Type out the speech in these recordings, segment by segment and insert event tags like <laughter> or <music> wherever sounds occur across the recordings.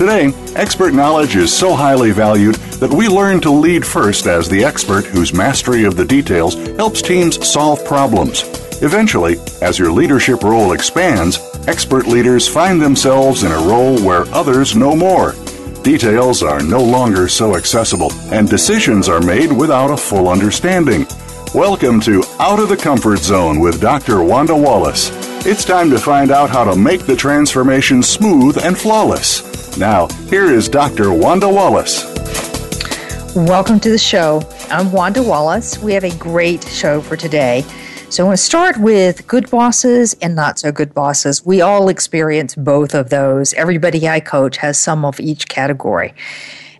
Today, expert knowledge is so highly valued that we learn to lead first as the expert whose mastery of the details helps teams solve problems. Eventually, as your leadership role expands, expert leaders find themselves in a role where others know more. Details are no longer so accessible, and decisions are made without a full understanding. Welcome to Out of the Comfort Zone with Dr. Wanda Wallace. It's time to find out how to make the transformation smooth and flawless. Now, here is Dr. Wanda Wallace. Welcome to the show. I'm Wanda Wallace. We have a great show for today. So, I want to start with good bosses and not so good bosses. We all experience both of those. Everybody I coach has some of each category.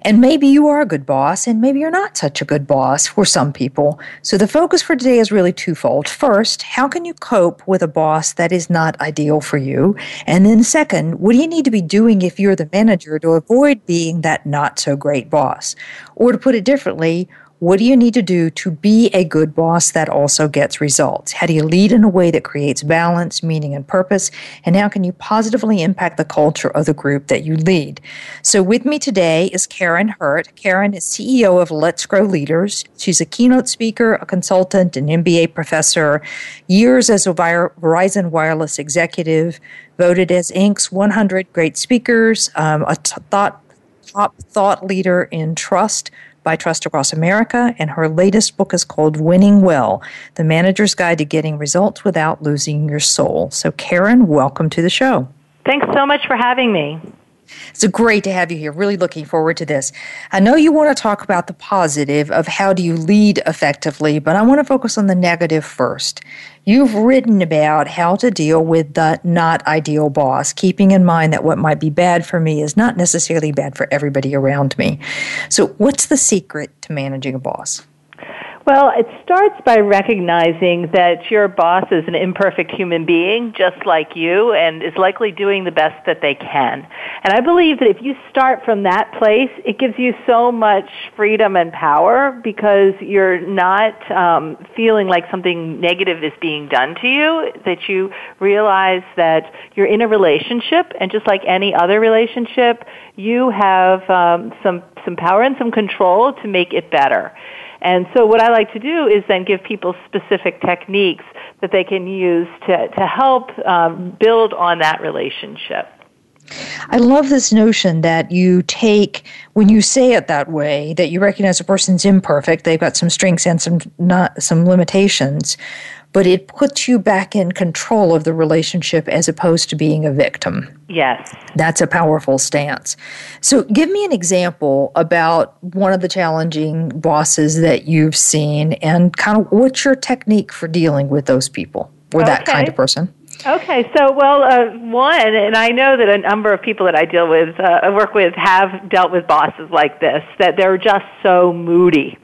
And maybe you are a good boss, and maybe you're not such a good boss for some people. So the focus for today is really twofold. First, how can you cope with a boss that is not ideal for you? And then, second, what do you need to be doing if you're the manager to avoid being that not so great boss? Or to put it differently, what do you need to do to be a good boss that also gets results? How do you lead in a way that creates balance, meaning, and purpose? And how can you positively impact the culture of the group that you lead? So, with me today is Karin Hurt. Karin is CEO of Let's Grow Leaders. She's a keynote speaker, a consultant, an MBA professor, years as a Verizon Wireless executive, voted as Inc.'s 100 Great Speakers, um, a t- thought, top thought leader in trust by Trust Across America, and her latest book is called Winning Well The Manager's Guide to Getting Results Without Losing Your Soul. So, Karin, welcome to the show. Thanks so much for having me. It's great to have you here. Really looking forward to this. I know you want to talk about the positive of how do you lead effectively, but I want to focus on the negative first. You've written about how to deal with the not ideal boss, keeping in mind that what might be bad for me is not necessarily bad for everybody around me. So, what's the secret to managing a boss? Well, it starts by recognizing that your boss is an imperfect human being just like you and is likely doing the best that they can. And I believe that if you start from that place, it gives you so much freedom and power because you're not um, feeling like something negative is being done to you, that you realize that you're in a relationship and just like any other relationship, you have um, some, some power and some control to make it better. And so what I like to do is then give people specific techniques that they can use to, to help um, build on that relationship. I love this notion that you take when you say it that way that you recognize a person's imperfect, they've got some strengths and some not some limitations, but it puts you back in control of the relationship as opposed to being a victim. Yes. That's a powerful stance. So, give me an example about one of the challenging bosses that you've seen and kind of what's your technique for dealing with those people or okay. that kind of person? Okay, so well, uh, one, and I know that a number of people that I deal with, uh, I work with, have dealt with bosses like this, that they're just so moody.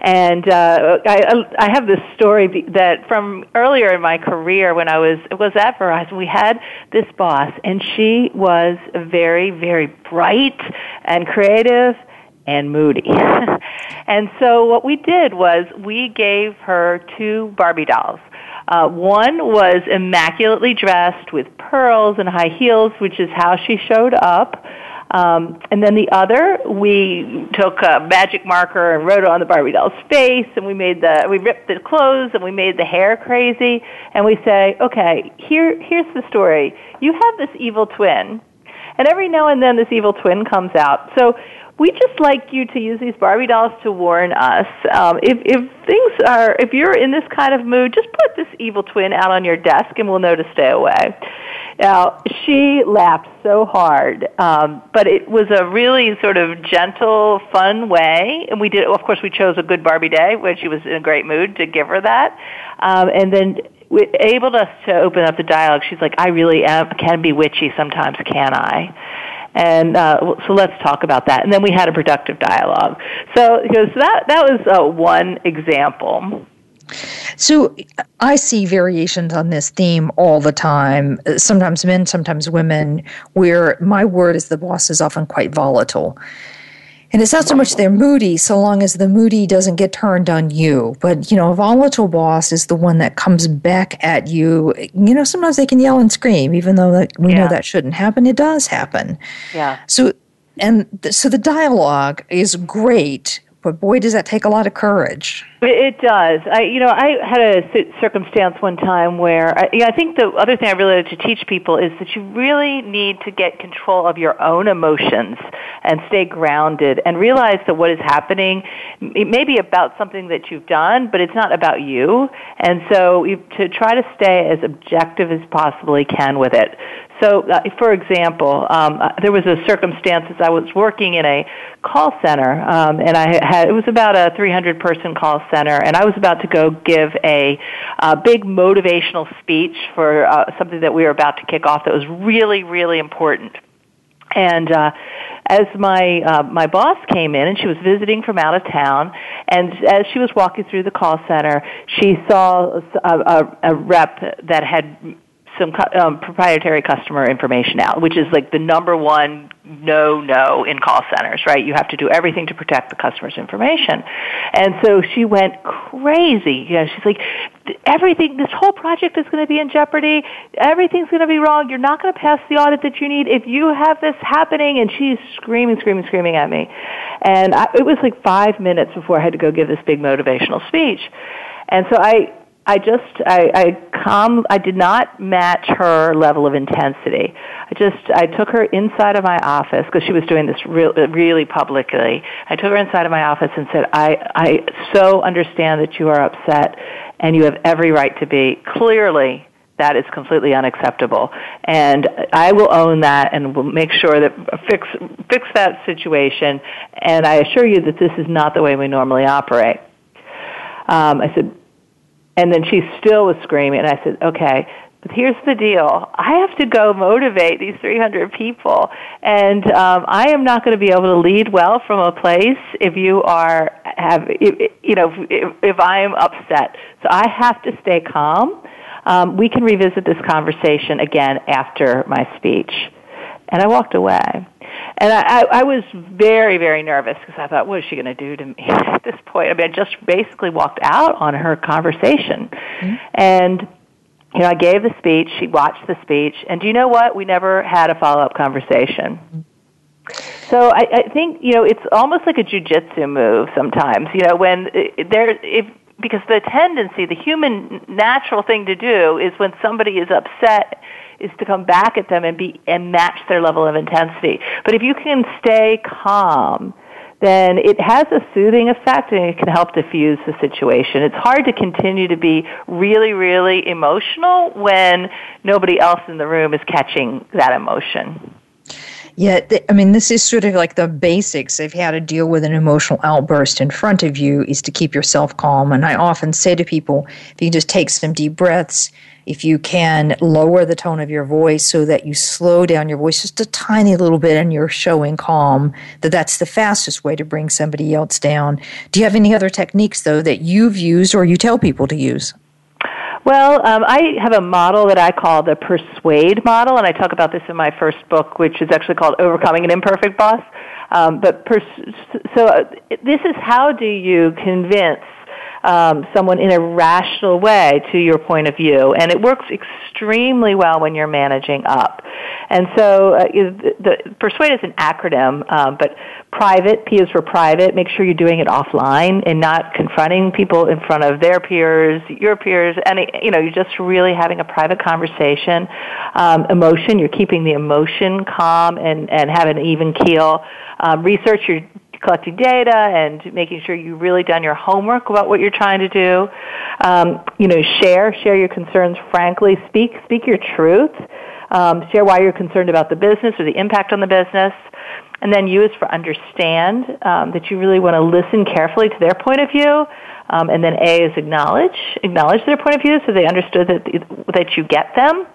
And uh, I, I have this story that from earlier in my career when I was was at Verizon, we had this boss, and she was very, very bright and creative and moody. <laughs> and so what we did was we gave her two Barbie dolls. Uh, one was immaculately dressed with pearls and high heels, which is how she showed up. Um, and then the other, we took a magic marker and wrote it on the Barbie doll's face, and we made the we ripped the clothes and we made the hair crazy, and we say, okay, here here's the story. You have this evil twin, and every now and then this evil twin comes out. So we just like you to use these Barbie dolls to warn us. Um, if, if things are, if you're in this kind of mood, just put this evil twin out on your desk and we'll know to stay away. Now, she laughed so hard, um, but it was a really sort of gentle, fun way. And we did, of course, we chose a good Barbie day when she was in a great mood to give her that. Um, and then we enabled us to open up the dialogue. She's like, I really am, can be witchy sometimes, can I? And uh, so let's talk about that. And then we had a productive dialogue. So, you know, so that, that was uh, one example. So I see variations on this theme all the time. Uh, sometimes men, sometimes women, where my word as the boss is often quite volatile. And it's not so much they're moody, so long as the moody doesn't get turned on you. But, you know, a volatile boss is the one that comes back at you. You know, sometimes they can yell and scream, even though that, we yeah. know that shouldn't happen. It does happen. Yeah. So, and th- so the dialogue is great, but boy, does that take a lot of courage. It does. I, you know, I had a circumstance one time where I, you know, I think the other thing I really like to teach people is that you really need to get control of your own emotions and stay grounded and realize that what is happening it may be about something that you've done, but it's not about you. And so you, to try to stay as objective as possibly can with it. So, uh, for example, um, uh, there was a circumstance as I was working in a call center, um, and I had it was about a 300 person call center, and I was about to go give a, a big motivational speech for uh, something that we were about to kick off that was really, really important. And uh, as my uh, my boss came in, and she was visiting from out of town, and as she was walking through the call center, she saw a, a, a rep that had some um, proprietary customer information out, which is like the number one no no in call centers, right? You have to do everything to protect the customer's information. And so she went crazy. You know, she's like, everything, this whole project is going to be in jeopardy. Everything's going to be wrong. You're not going to pass the audit that you need if you have this happening. And she's screaming, screaming, screaming at me. And I, it was like five minutes before I had to go give this big motivational speech. And so I, I just I, I calm I did not match her level of intensity. I just I took her inside of my office because she was doing this real, really publicly. I took her inside of my office and said, "I I so understand that you are upset, and you have every right to be. Clearly, that is completely unacceptable, and I will own that and will make sure that fix fix that situation. And I assure you that this is not the way we normally operate." Um, I said, and then she still was screaming, and I said, okay, but here's the deal. I have to go motivate these 300 people, and um, I am not going to be able to lead well from a place if you are have if, you know if, if I am upset. So I have to stay calm. Um, we can revisit this conversation again after my speech. And I walked away. And I, I was very, very nervous because I thought, what is she going to do to me <laughs> at this point? I mean, I just basically walked out on her conversation. Mm-hmm. And, you know, I gave the speech, she watched the speech, and do you know what? We never had a follow-up conversation. So I, I think, you know, it's almost like a jujitsu move sometimes, you know, when uh, there, if, because the tendency, the human natural thing to do is when somebody is upset is to come back at them and be and match their level of intensity. But if you can stay calm, then it has a soothing effect and it can help diffuse the situation. It's hard to continue to be really, really emotional when nobody else in the room is catching that emotion. Yeah, I mean, this is sort of like the basics of how to deal with an emotional outburst in front of you is to keep yourself calm. And I often say to people, if you just take some deep breaths, if you can lower the tone of your voice so that you slow down your voice just a tiny little bit and you're showing calm, that that's the fastest way to bring somebody else down. Do you have any other techniques, though, that you've used or you tell people to use? Well, um, I have a model that I call the persuade model, and I talk about this in my first book, which is actually called Overcoming an Imperfect Boss. Um, but pers- so uh, this is how do you convince um, someone in a rational way to your point of view. And it works extremely well when you're managing up. And so uh, the, the Persuade is an acronym, um, but private, P is for private. Make sure you're doing it offline and not confronting people in front of their peers, your peers, and you know, you're just really having a private conversation. Um, emotion, you're keeping the emotion calm and, and have an even keel. Um, research, you're collecting data and making sure you've really done your homework about what you're trying to do. Um, you know, share, share your concerns frankly. Speak, speak your truth. Um, share why you're concerned about the business or the impact on the business. And then U is for understand, um, that you really want to listen carefully to their point of view. Um, and then A is acknowledge, acknowledge their point of view so they understood that, that you get them,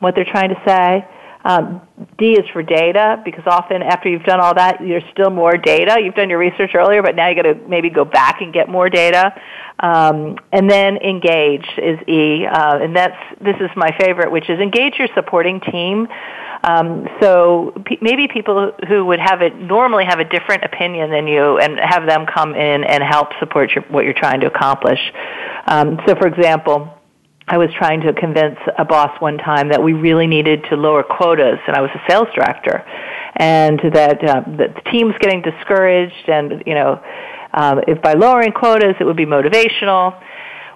what they're trying to say. Um, D is for data because often after you've done all that, there's still more data. You've done your research earlier, but now you got to maybe go back and get more data. Um, and then engage is E, uh, and that's this is my favorite, which is engage your supporting team. Um, so p- maybe people who would have it normally have a different opinion than you, and have them come in and help support your, what you're trying to accomplish. Um, so, for example I was trying to convince a boss one time that we really needed to lower quotas, and I was a sales director, and that, uh, that the team's getting discouraged, and you know, um, if by lowering quotas it would be motivational.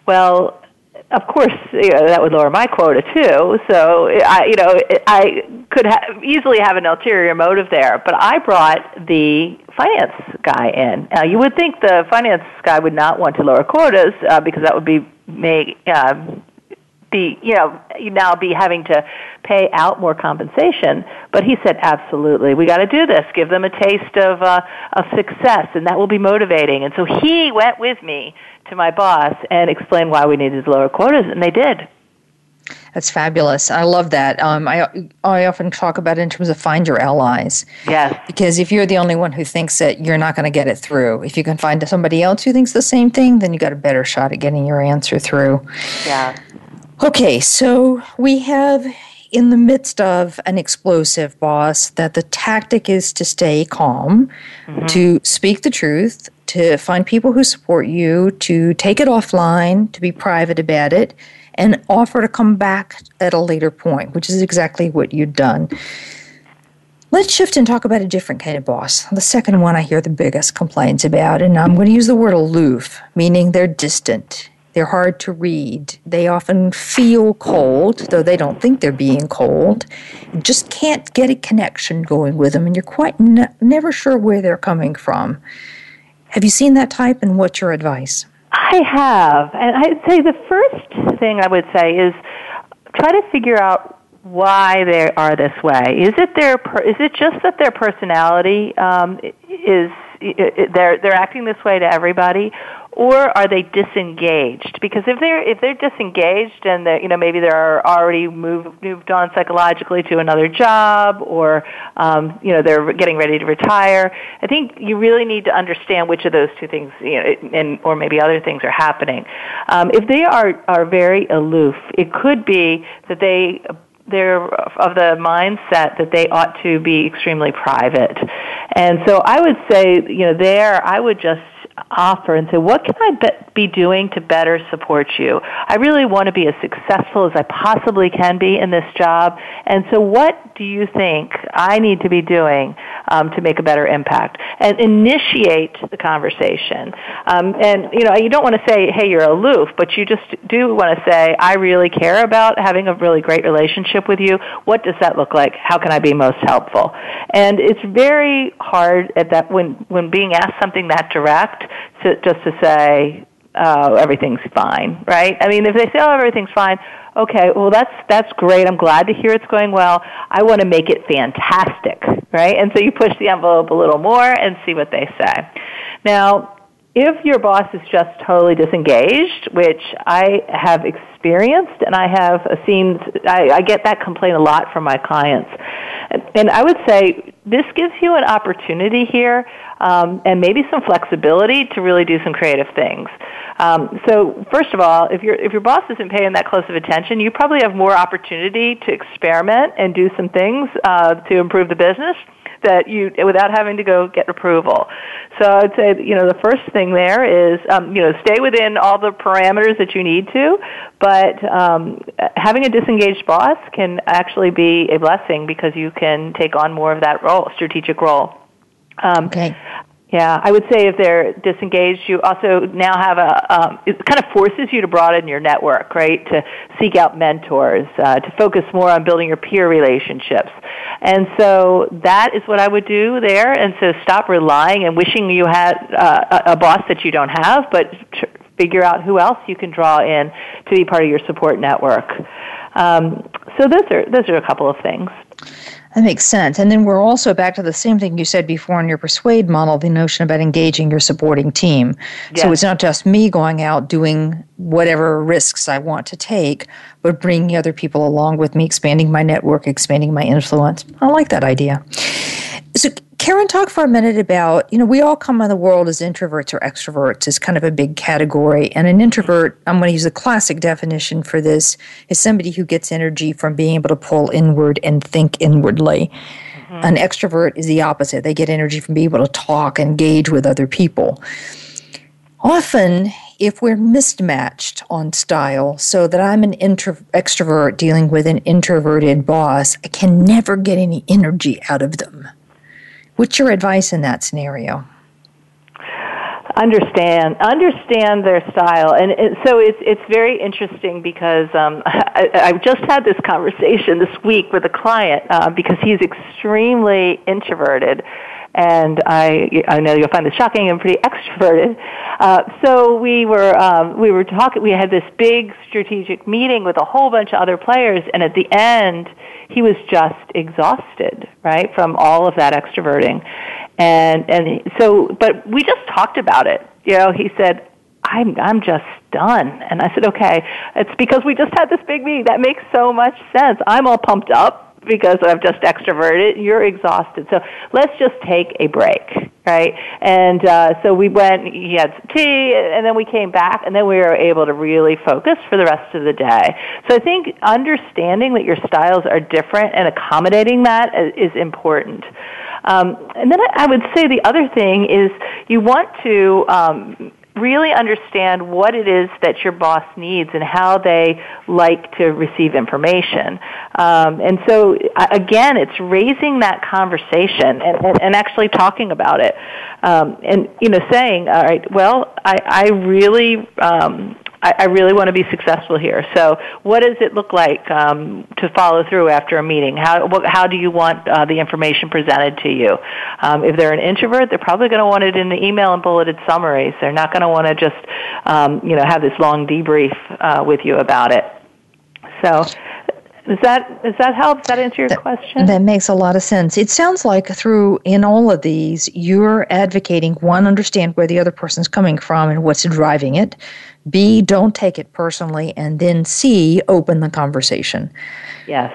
Well, of course, you know, that would lower my quota too. So I, you know, I could ha- easily have an ulterior motive there. But I brought the finance guy in. Now, you would think the finance guy would not want to lower quotas uh, because that would be make uh, be, you know, you now be having to pay out more compensation. But he said, absolutely, we got to do this. Give them a taste of uh, of success, and that will be motivating. And so he went with me to my boss and explained why we needed lower quotas, and they did. That's fabulous. I love that. Um, I I often talk about it in terms of find your allies. Yes. Because if you're the only one who thinks that you're not going to get it through, if you can find somebody else who thinks the same thing, then you got a better shot at getting your answer through. Yeah. Okay, so we have in the midst of an explosive boss that the tactic is to stay calm, mm-hmm. to speak the truth, to find people who support you, to take it offline, to be private about it, and offer to come back at a later point, which is exactly what you've done. Let's shift and talk about a different kind of boss. The second one I hear the biggest complaints about, and I'm going to use the word aloof, meaning they're distant they're hard to read. They often feel cold, though they don't think they're being cold. You just can't get a connection going with them, and you're quite ne- never sure where they're coming from. Have you seen that type, and what's your advice? I have. And I'd say the first thing I would say is try to figure out why they are this way. Is it their is it just that their personality um, is they're they're acting this way to everybody, or are they disengaged? Because if they're if they're disengaged and they you know maybe they're already moved moved on psychologically to another job, or um, you know they're getting ready to retire, I think you really need to understand which of those two things, you know, and or maybe other things are happening. Um, if they are are very aloof, it could be that they they're of the mindset that they ought to be extremely private. And so I would say, you know, there I would just offer and say, what can I be doing to better support you? I really want to be as successful as I possibly can be in this job. And so what do you think I need to be doing um, to make a better impact? And initiate the conversation. Um, and, you know, you don't want to say, hey, you're aloof, but you just do want to say, I really care about having a really great relationship with you. What does that look like? How can I be most helpful? And it's very hard at that when, when being asked something that direct to, just to say, oh, everything's fine, right? I mean, if they say, oh, everything's fine, okay, well, that's, that's great. I'm glad to hear it's going well. I want to make it fantastic, right? And so you push the envelope a little more and see what they say. Now, if your boss is just totally disengaged, which I have experienced and I have seen, I, I get that complaint a lot from my clients. And I would say this gives you an opportunity here um, and maybe some flexibility to really do some creative things. Um, so first of all, if your if your boss isn't paying that close of attention, you probably have more opportunity to experiment and do some things uh, to improve the business that you without having to go get approval. So I'd say you know the first thing there is um, you know stay within all the parameters that you need to, but um, having a disengaged boss can actually be a blessing because you can take on more of that role, strategic role. Um, okay. Yeah, I would say if they're disengaged, you also now have a, um, it kind of forces you to broaden your network, right? To seek out mentors, uh, to focus more on building your peer relationships. And so that is what I would do there. And so stop relying and wishing you had uh, a, boss that you don't have, but figure out who else you can draw in to be part of your support network. Um, so those are those are a couple of things. That makes sense. And then we're also back to the same thing you said before in your persuade model the notion about engaging your supporting team. Yes. So it's not just me going out doing whatever risks I want to take, but bringing other people along with me, expanding my network, expanding my influence. I like that idea. So, Karin, talk for a minute about, you know, we all come in the world as introverts or extroverts is kind of a big category. And an introvert, I'm going to use a classic definition for this, is somebody who gets energy from being able to pull inward and think inwardly. Mm-hmm. An extrovert is the opposite. They get energy from being able to talk, engage with other people. Often, if we're mismatched on style, so that I'm an intro- extrovert dealing with an introverted boss, I can never get any energy out of them. What's your advice in that scenario? understand understand their style and it, so it's it's very interesting because um, <laughs> I, I just had this conversation this week with a client uh, because he's extremely introverted and I I know you'll find this shocking and pretty <laughs> extroverted. Uh, so we were um, we were talking. We had this big strategic meeting with a whole bunch of other players, and at the end, he was just exhausted, right, from all of that extroverting. And and so, but we just talked about it. You know, he said, "I'm I'm just done." And I said, "Okay, it's because we just had this big meeting. That makes so much sense. I'm all pumped up." Because I've just extroverted, you're exhausted. So let's just take a break, right? And uh, so we went, he had some tea, and then we came back, and then we were able to really focus for the rest of the day. So I think understanding that your styles are different and accommodating that is important. Um, and then I would say the other thing is you want to um, really understand what it is that your boss needs and how they like to receive information. Um, and so, again, it's raising that conversation and, and, and actually talking about it. Um, and, you know, saying, all right, well, I, I really um, I, I really want to be successful here. So, what does it look like um, to follow through after a meeting? How what, how do you want uh, the information presented to you? Um, if they're an introvert, they're probably going to want it in the email and bulleted summaries. They're not going to want to just um, you know have this long debrief uh, with you about it. So, does that does that help? Does that answer your that, question? That makes a lot of sense. It sounds like through in all of these, you're advocating one, understand where the other person's coming from and what's driving it. B, don't take it personally, and then C, open the conversation. Yes.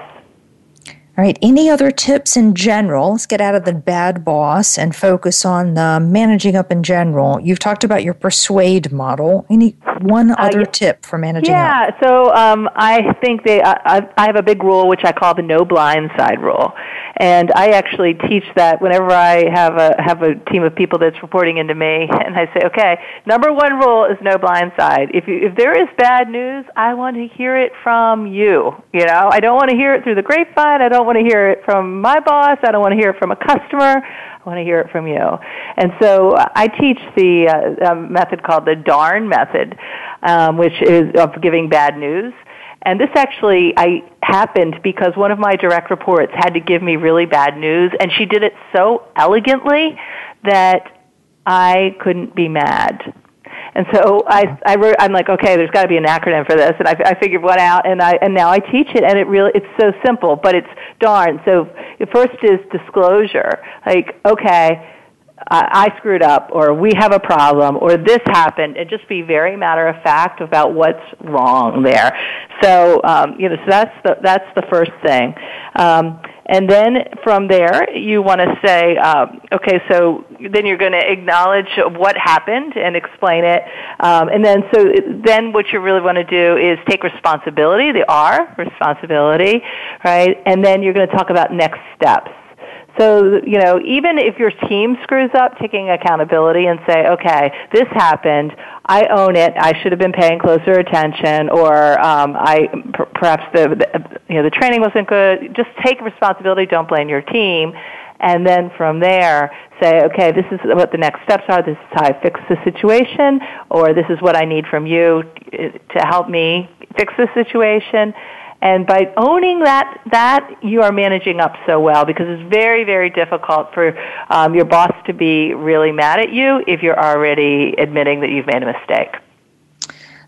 All right. Any other tips in general? Let's get out of the bad boss and focus on the managing up in general. You've talked about your persuade model. Any one uh, other uh, yeah. tip for managing yeah, up? Yeah. So um, I think they. I, I have a big rule which I call the no blind side rule, and I actually teach that whenever I have a have a team of people that's reporting into me, <laughs> and I say, okay, number one rule is no blind side. If you if there is bad news, I want to hear it from you. You know, I don't want to hear it through the grapevine. I don't want to hear it from my boss. I don't want to hear it from a customer. I want to hear it from you. And so uh, I teach the uh, method called the DARN method, um, which is of giving bad news. And this actually I happened because one of my direct reports had to give me really bad news, and she did it so elegantly that I couldn't be mad. And so I, I wrote, I'm like, okay, there's got to be an acronym for this, and I, I figured one out, and I, and now I teach it, and it really, it's so simple, but it's darn. So the first is disclosure, like, okay, I screwed up, or we have a problem, or this happened, and just be very matter of fact about what's wrong there. So, um, you know, so that's the that's the first thing. Um, and then from there, you want to say, um, okay, so then you're going to acknowledge what happened and explain it. Um, and then, so then what you really want to do is take responsibility, the R, responsibility, right? And then you're going to talk about next steps. So, you know, even if your team screws up, taking accountability and say, okay, this happened. I own it. I should have been paying closer attention, or um, perhaps the, the you know the training wasn't good. Just take responsibility. Don't blame your team, and then from there say, okay, this is what the next steps are. This is how I fix the situation, or this is what I need from you to help me fix the situation. And by owning that, that you are managing up so well because it's very, very difficult for um, your boss to be really mad at you if you're already admitting that you've made a mistake.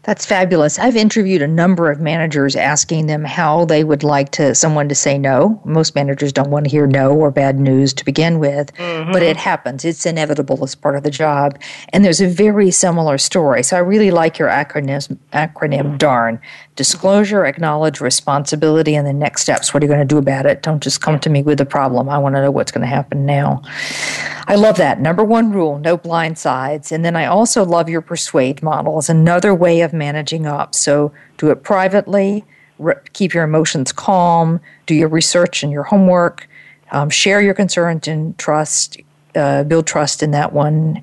That's fabulous. I've interviewed a number of managers asking them how they would like to someone to say no. Most managers don't want to hear no or bad news to begin with, mm-hmm. but it happens. It's inevitable as part of the job. And there's a very similar story. So I really like your acronym acronym DARN. Disclosure, acknowledge, responsibility, and the next steps. What are you going to do about it? Don't just come to me with a problem. I want to know what's going to happen now. I love that. Number one rule, no blind sides. And then I also love your persuade model as another way of managing up. So do it privately, re- keep your emotions calm, do your research and your homework, um, share your concerns and trust, uh, build trust in that one.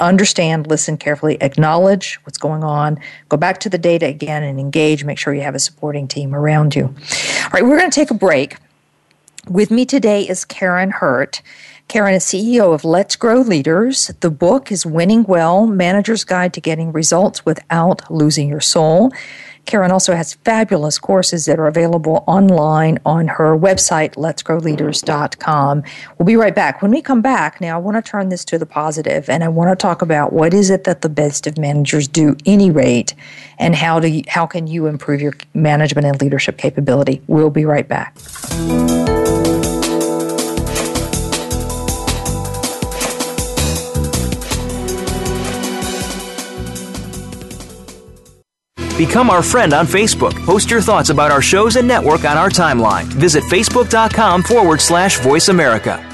Understand, listen carefully, acknowledge what's going on, go back to the data again and engage. Make sure you have a supporting team around you. All right, we're going to take a break. With me today is Karin Hurt. Karin is CEO of Let's Grow Leaders. The book is Winning Well Manager's Guide to Getting Results Without Losing Your Soul. Karin also has fabulous courses that are available online on her website, letsgrowleaders.com. We'll be right back. When we come back, now I want to turn this to the positive and I want to talk about what is it that the best of managers do any rate and how do you, how can you improve your management and leadership capability. We'll be right back. Become our friend on Facebook. Post your thoughts about our shows and network on our timeline. Visit facebook.com forward slash voice America.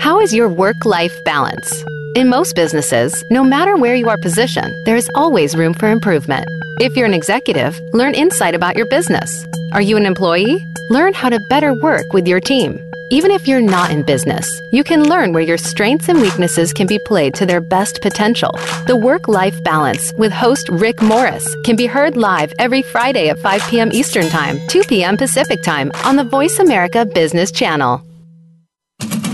How is your work life balance? In most businesses, no matter where you are positioned, there is always room for improvement. If you're an executive, learn insight about your business. Are you an employee? Learn how to better work with your team. Even if you're not in business, you can learn where your strengths and weaknesses can be played to their best potential. The Work Life Balance with host Rick Morris can be heard live every Friday at 5 p.m. Eastern Time, 2 p.m. Pacific Time on the Voice America Business Channel.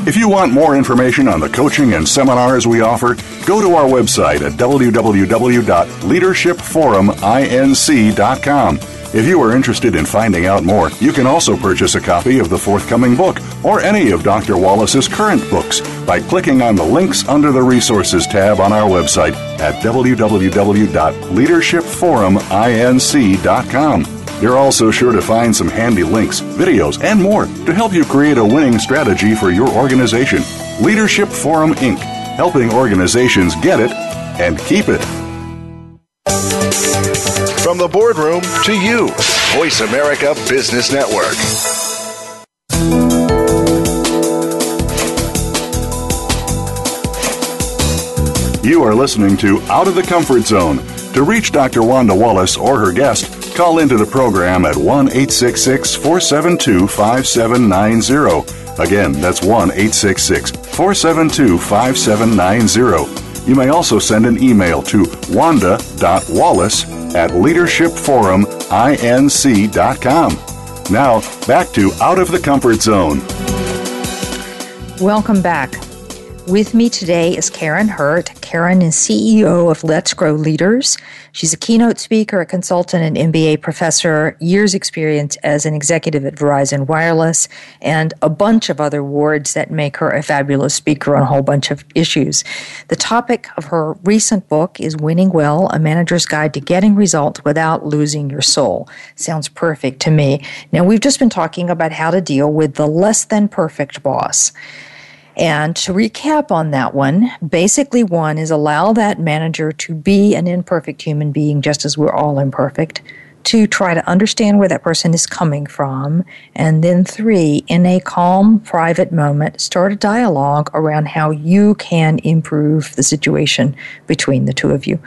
If you want more information on the coaching and seminars we offer, go to our website at www.leadershipforuminc.com. If you are interested in finding out more, you can also purchase a copy of the forthcoming book or any of Dr. Wallace's current books by clicking on the links under the Resources tab on our website at www.leadershipforuminc.com. You're also sure to find some handy links, videos, and more to help you create a winning strategy for your organization. Leadership Forum Inc., helping organizations get it and keep it. The boardroom to you, Voice America Business Network. You are listening to Out of the Comfort Zone. To reach Dr. Wanda Wallace or her guest, call into the program at 1 866 472 5790. Again, that's 1 866 472 5790 you may also send an email to wanda.wallace at leadershipforuminc.com. Now, back to Out of the Comfort Zone. Welcome back. With me today is Karin Hurt. Karin is CEO of Let's Grow Leaders. She's a keynote speaker, a consultant, and MBA professor, years experience as an executive at Verizon Wireless, and a bunch of other awards that make her a fabulous speaker on a whole bunch of issues. The topic of her recent book is Winning Well, a manager's guide to getting results without losing your soul. Sounds perfect to me. Now, we've just been talking about how to deal with the less than perfect boss. And to recap on that one, basically, one is allow that manager to be an imperfect human being, just as we're all imperfect. Two, try to understand where that person is coming from. And then three, in a calm, private moment, start a dialogue around how you can improve the situation between the two of you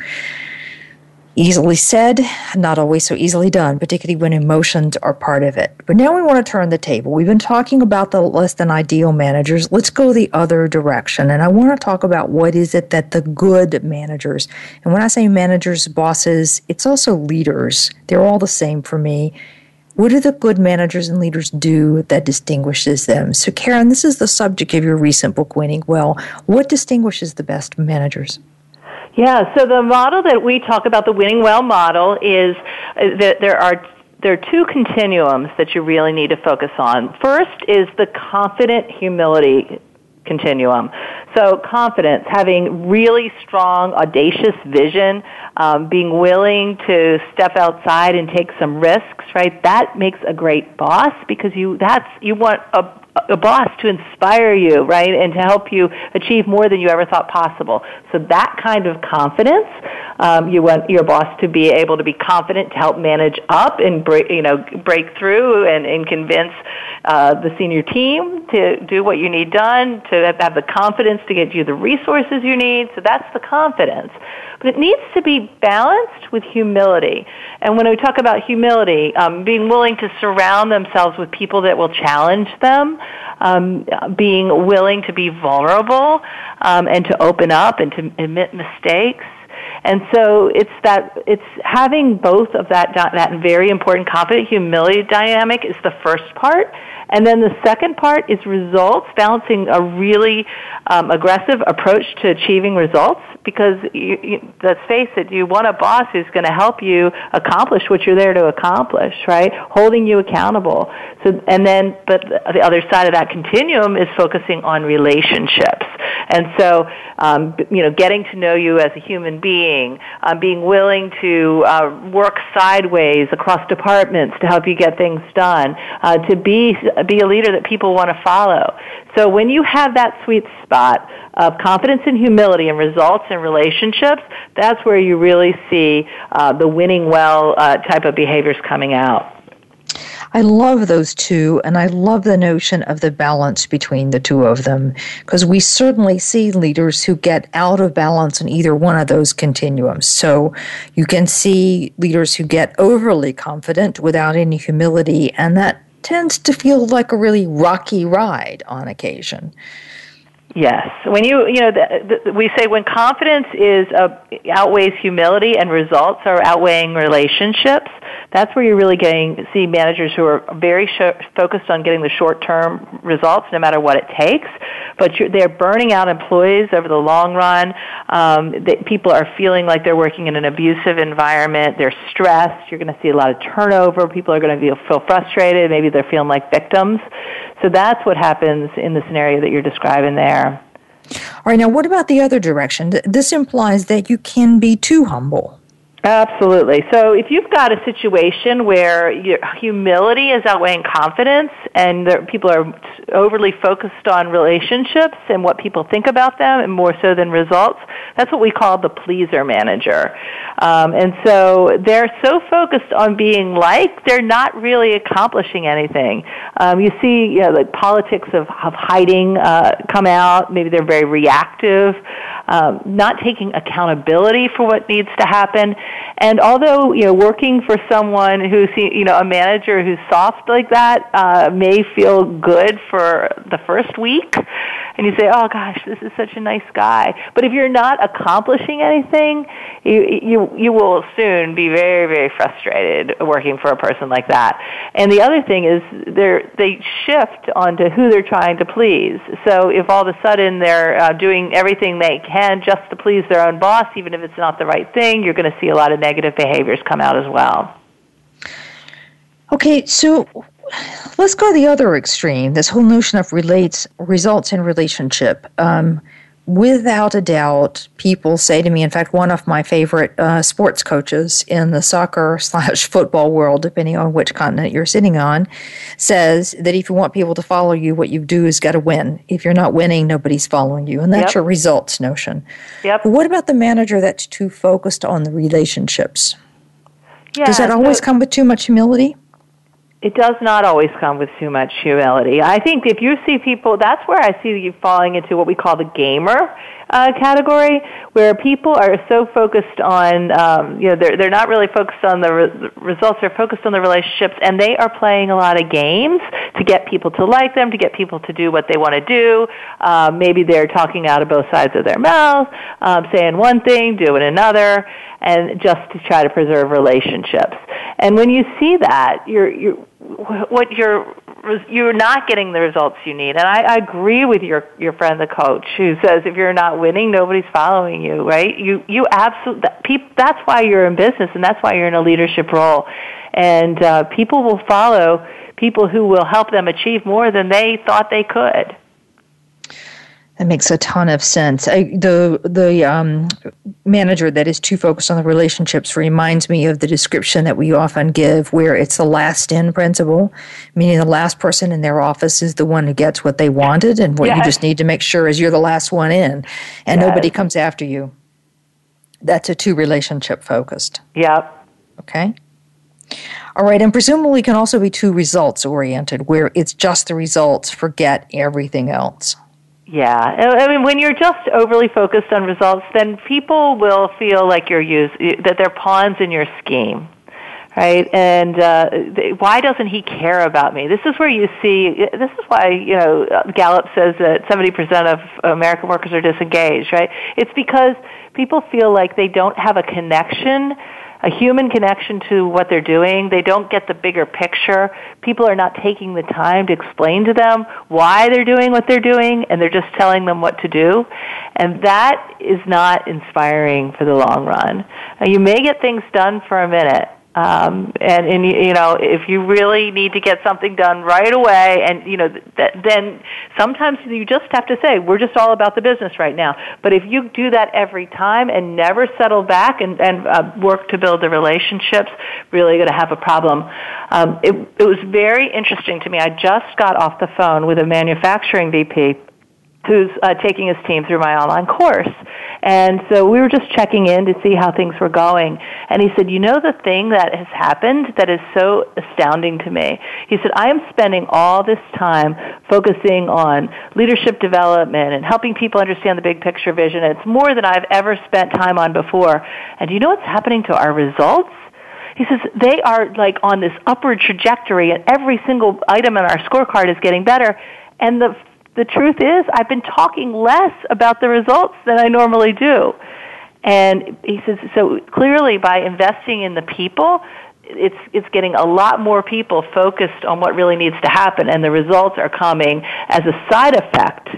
easily said, not always so easily done, particularly when emotions are part of it. But now we want to turn the table. We've been talking about the less than ideal managers. Let's go the other direction. And I want to talk about what is it that the good managers, and when I say managers, bosses, it's also leaders. They're all the same for me. What do the good managers and leaders do that distinguishes them? So, Karin, this is the subject of your recent book, Winning Well. What distinguishes the best managers? Yeah, so the model that we talk about, the winning well model, is uh, that there are there are two continuums that you really need to focus on. First is the confident humility continuum. So confidence, having really strong, audacious vision, um, being willing to step outside and take some risks, right? That makes a great boss because you that's you want a a boss to inspire you, right, and to help you achieve more than you ever thought possible. So that kind of confidence, um, you want your boss to be able to be confident to help manage up and break, you know, break through and, and convince uh, the senior team to do what you need done, to have the confidence to get you the resources you need. So that's the confidence. But it needs to be balanced with humility. And when we talk about humility, um, being willing to surround themselves with people that will challenge them, um, being willing to be vulnerable um, and to open up and to admit mistakes. And so it's that it's having both of that that very important confident humility dynamic is the first part, and then the second part is results, balancing a really um, aggressive approach to achieving results because you, you, let's face it, you want a boss who's going to help you accomplish what you're there to accomplish, right? Holding you accountable. So, and then, but the other side of that continuum is focusing on relationships. And so, um, you know, getting to know you as a human being, um, being willing to uh, work sideways across departments to help you get things done, uh, to be be a leader that people want to follow. So when you have that sweet spot of confidence and humility and results and relationships, that's where you really see uh, the winning well uh, type of behaviors coming out. I love those two, and I love the notion of the balance between the two of them because we certainly see leaders who get out of balance in either one of those continuums. So you can see leaders who get overly confident without any humility, and that tends to feel like a really rocky ride on occasion. Yes, when you you know the, the, we say when confidence is uh, outweighs humility and results are outweighing relationships, that's where you're really getting see managers who are very sh- focused on getting the short term results, no matter what it takes. But they're burning out employees over the long run. Um, they, people are feeling like they're working in an abusive environment. They're stressed. You're going to see a lot of turnover. People are going to feel, feel frustrated. Maybe they're feeling like victims. So that's what happens in the scenario that you're describing there. All right, now what about the other direction? This implies that you can be too humble. Absolutely. So if you've got a situation where your humility is outweighing confidence and there, people are overly focused on relationships and what people think about them and more so than results, that's what we call the pleaser manager. Um, and so they're so focused on being liked, they're not really accomplishing anything. Um, you see, you know, like politics of, of hiding uh, come out. Maybe they're very reactive, um, not taking accountability for what needs to happen. And although you know, working for someone who's you know a manager who's soft like that uh, may feel good for the first week, and you say, "Oh gosh, this is such a nice guy," but if you're not accomplishing anything, you you you will soon be very very frustrated working for a person like that. And the other thing is they they shift onto who they're trying to please. So if all of a sudden they're uh, doing everything they can just to please their own boss, even if it's not the right thing, you're going to see a lot of negative behaviors come out as well. Okay, so let's go the other extreme. This whole notion of relates results in relationship. Um, without a doubt, people say to me. In fact, one of my favorite uh, sports coaches in the soccer <laughs> slash football world, depending on which continent you're sitting on, says that if you want people to follow you, what you do is got to win. If you're not winning, nobody's following you, and that's yep. your results notion. Yep. But what about the manager that's too focused on the relationships? Yeah, Does that always so- come with too much humility? It does not always come with too much humility. I think if you see people, that's where I see you falling into what we call the gamer uh, category, where people are so focused on, um, you know, they're they're not really focused on the re- results. They're focused on the relationships, and they are playing a lot of games to get people to like them, to get people to do what they want to do. Uh, maybe they're talking out of both sides of their mouth, um, saying one thing, doing another, and just to try to preserve relationships. And when you see that, you're you're what you're you're not getting the results you need. And I, I agree with your your friend the coach who says if you're not winning, nobody's following you. Right? You you absolutely that's why you're in business and that's why you're in a leadership role. And uh, people will follow people who will help them achieve more than they thought they could. That makes a ton of sense. I, the the um, manager that is too focused on the relationships reminds me of the description that we often give, where it's the last in principle, meaning the last person in their office is the one who gets what they wanted, and what yes. you just need to make sure is you're the last one in, and yes. nobody comes after you. That's a two relationship focused. Yep. Okay. All right, and presumably can also be two results oriented, where it's just the results, forget everything else. Yeah, I mean, when you're just overly focused on results, then people will feel like you're use, that they're pawns in your scheme, right? And uh, why doesn't he care about me? This is where you see. This is why you know Gallup says that 70% of American workers are disengaged, right? It's because people feel like they don't have a connection a human connection to what they're doing. They don't get the bigger picture. People are not taking the time to explain to them why they're doing what they're doing, and they're just telling them what to do. And that is not inspiring for the long run. Now, you may get things done for a minute, um, and, and you know if you really need to get something done right away and you know th- then sometimes you just have to say we're just all about the business right now. But if you do that every time and never settle back and, and uh, work to build the relationships really going to have a problem. Um, it, it was very interesting to me. I just got off the phone with a manufacturing vp who's uh, taking his team through my online course. And so we were just checking in to see how things were going. And he said, You know, the thing that has happened that is so astounding to me? He said, I am spending all this time focusing on leadership development and helping people understand the big picture vision. It's more than I've ever spent time on before. And do you know what's happening to our results? He says they are like on this upward trajectory and every single item in our scorecard is getting better. And the the truth is, I've been talking less about the results than I normally do. And he says, so clearly by investing in the people, it's it's getting a lot more people focused on what really needs to happen, and the results are coming as a side effect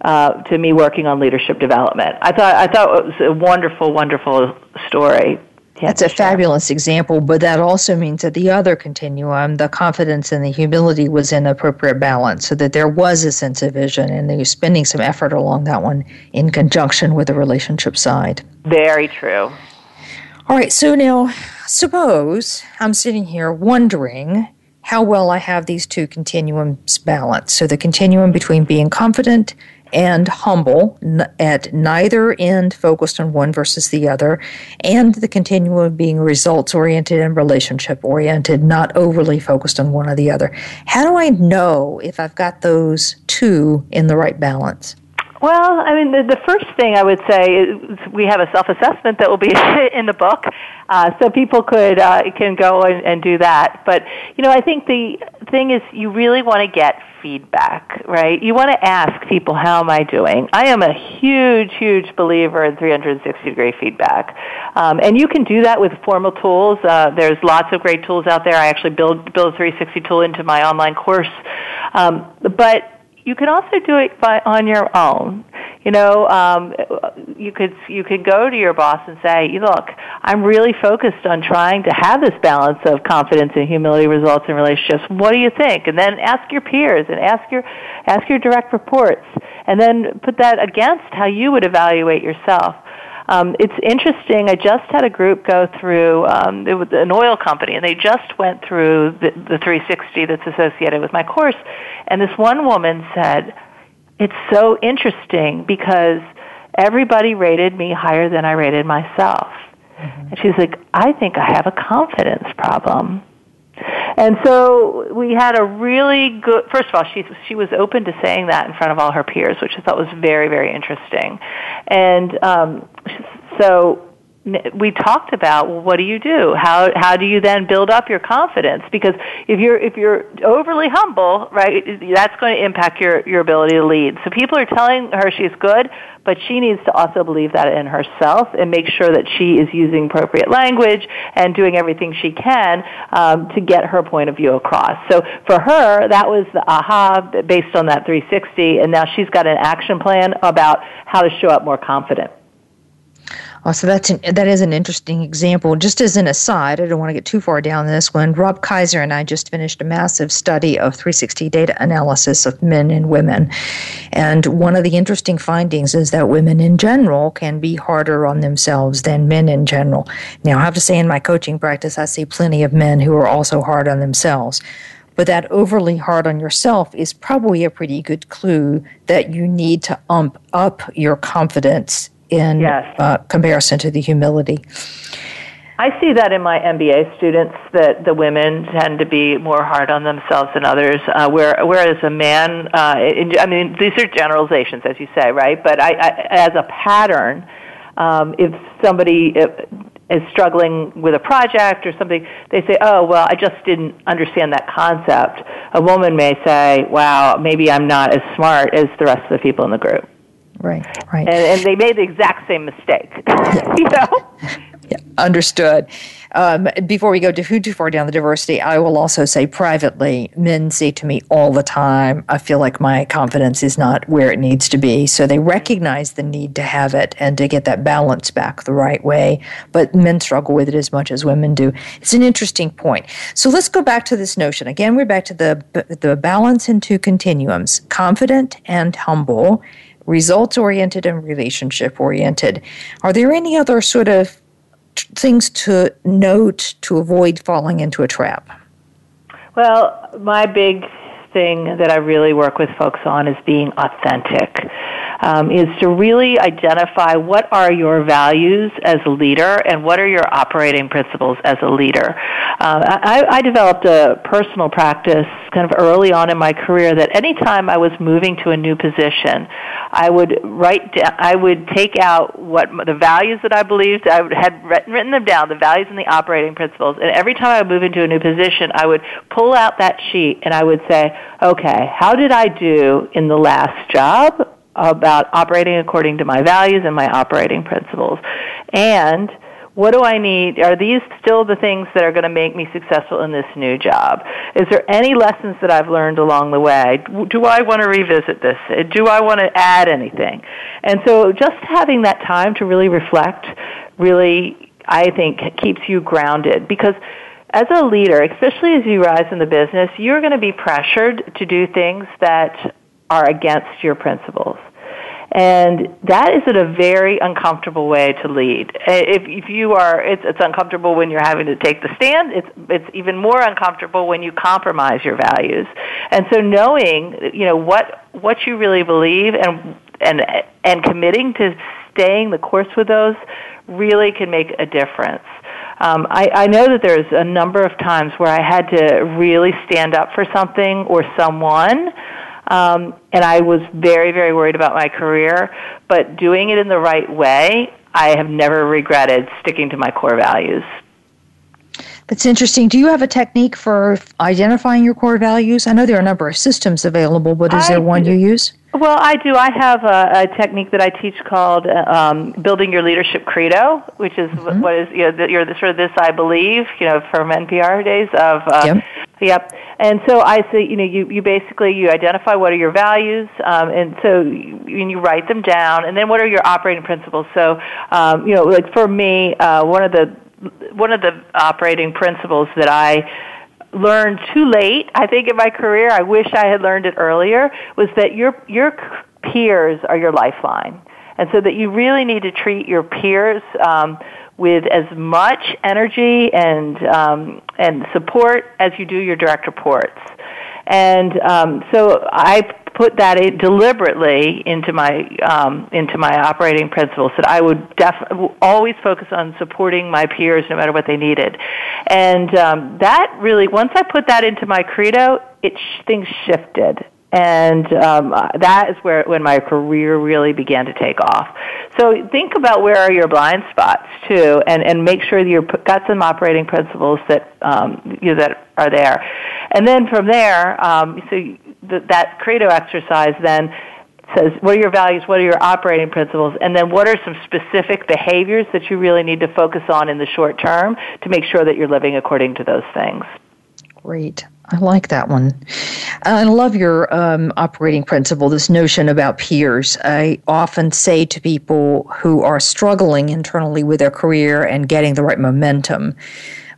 uh, to me working on leadership development. I thought I thought it was a wonderful, wonderful story. That's a fabulous example, but that also means that the other continuum, the confidence and the humility, was in appropriate balance, so that there was a sense of vision, and they were spending some effort along that one in conjunction with the relationship side. Very true. All right, so now suppose I'm sitting here wondering how well I have these two continuums balanced. So the continuum between being confident and humble at neither end focused on one versus the other, and the continuum of being results oriented and relationship oriented, not overly focused on one or the other. How do I know if I've got those two in the right balance? Well, I mean, the, the first thing I would say is we have a self-assessment that will be <laughs> in the book, uh, so people could uh, can go and, and do that. But you know, I think the thing is you really want to get feedback, right? You want to ask people, "How am I doing?" I am a huge, huge believer in 360 degree feedback, um, and you can do that with formal tools. Uh, there's lots of great tools out there. I actually build build a 360 tool into my online course, um, but you can also do it by on your own. You know, um, you could you could go to your boss and say, "Look, I'm really focused on trying to have this balance of confidence and humility, results, in relationships. What do you think?" And then ask your peers and ask your ask your direct reports, and then put that against how you would evaluate yourself. Um, it's interesting. I just had a group go through um, it was an oil company, and they just went through the, the 360 that's associated with my course. And this one woman said, "It's so interesting because everybody rated me higher than I rated myself." Mm-hmm. And she's like, "I think I have a confidence problem." And so we had a really good. First of all, she she was open to saying that in front of all her peers, which I thought was very very interesting. And um, so we talked about well, what do you do? How how do you then build up your confidence? Because if you're if you're overly humble right that's going to impact your your ability to lead. So people are telling her she's good but she needs to also believe that in herself and make sure that she is using appropriate language and doing everything she can um, to get her point of view across. So for her that was the aha based on that 360 and now she's got an action plan about how to show up more confident Oh, so that's an, that is an interesting example. Just as an aside, I don't want to get too far down this one. Rob Kaiser and I just finished a massive study of 360 data analysis of men and women, and one of the interesting findings is that women in general can be harder on themselves than men in general. Now, I have to say, in my coaching practice, I see plenty of men who are also hard on themselves. But that overly hard on yourself is probably a pretty good clue that you need to ump up your confidence in yes. uh, comparison to the humility. I see that in my MBA students that the women tend to be more hard on themselves than others, uh, where, whereas a man, uh, in, I mean, these are generalizations, as you say, right? But I, I, as a pattern, um, if somebody is struggling with a project or something, they say, "Oh, well, I just didn't understand that concept." A woman may say, "Wow, maybe I'm not as smart as the rest of the people in the group." Right, right. And, and they made the exact same mistake. <laughs> you know? <laughs> Yeah, understood. Um, before we go too, too far down the diversity, I will also say privately, men say to me all the time, I feel like my confidence is not where it needs to be. So they recognize the need to have it and to get that balance back the right way. But men struggle with it as much as women do. It's an interesting point. So let's go back to this notion. Again, we're back to the, the balance in two continuums confident and humble results oriented and relationship oriented. Are there any other sort of things to note to avoid falling into a trap? Well, my big thing that I really work with folks on is being authentic um, is to really identify what are your values as a leader and what are your operating principles as a leader. Uh, I, I developed a personal practice kind of early on in my career that anytime I was moving to a new position, I would write down, I would take out what the values that I believed, I had written them down, the values and the operating principles, and every time I would move into a new position, I would pull out that sheet and I would say, okay, how did I do in the last job? About operating according to my values and my operating principles. And what do I need? Are these still the things that are going to make me successful in this new job? Is there any lessons that I've learned along the way? Do I want to revisit this? Do I want to add anything? And so just having that time to really reflect really, I think, keeps you grounded because as a leader, especially as you rise in the business, you're going to be pressured to do things that are against your principles. And that is a very uncomfortable way to lead. If, if you are, it's, it's uncomfortable when you're having to take the stand. It's, it's even more uncomfortable when you compromise your values. And so knowing, you know, what, what you really believe and, and, and committing to staying the course with those really can make a difference. Um, I, I know that there's a number of times where I had to really stand up for something or someone um, and I was very, very worried about my career. But doing it in the right way, I have never regretted sticking to my core values. That's interesting. Do you have a technique for identifying your core values? I know there are a number of systems available, but is I there one you use? Well, I do. I have a, a technique that I teach called um, building your leadership credo, which is mm-hmm. what is you know the, you're the, sort of this I believe you know from NPR days of uh, yep. yep. And so I say you know you you basically you identify what are your values, um, and so you, you write them down, and then what are your operating principles. So um, you know like for me, uh, one of the one of the operating principles that I learned too late, I think, in my career, I wish I had learned it earlier, was that your, your peers are your lifeline. And so that you really need to treat your peers um, with as much energy and, um, and support as you do your direct reports. And um, so I put that in deliberately into my um, into my operating principles that I would def- always focus on supporting my peers no matter what they needed, and um, that really once I put that into my credo, it sh- things shifted. And um, that is where when my career really began to take off. So think about where are your blind spots too, and and make sure that you've got some operating principles that um, you know, that are there, and then from there, um, so th- that credo exercise then says what are your values, what are your operating principles, and then what are some specific behaviors that you really need to focus on in the short term to make sure that you're living according to those things. Great. I like that one. I love your um, operating principle, this notion about peers. I often say to people who are struggling internally with their career and getting the right momentum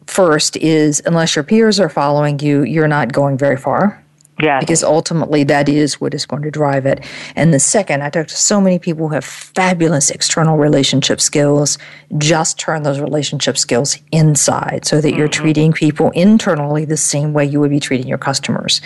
first is unless your peers are following you, you're not going very far. Yeah. Because ultimately that is what is going to drive it. And the second, I talk to so many people who have fabulous external relationship skills. Just turn those relationship skills inside so that mm-hmm. you're treating people internally the same way you would be treating your customers.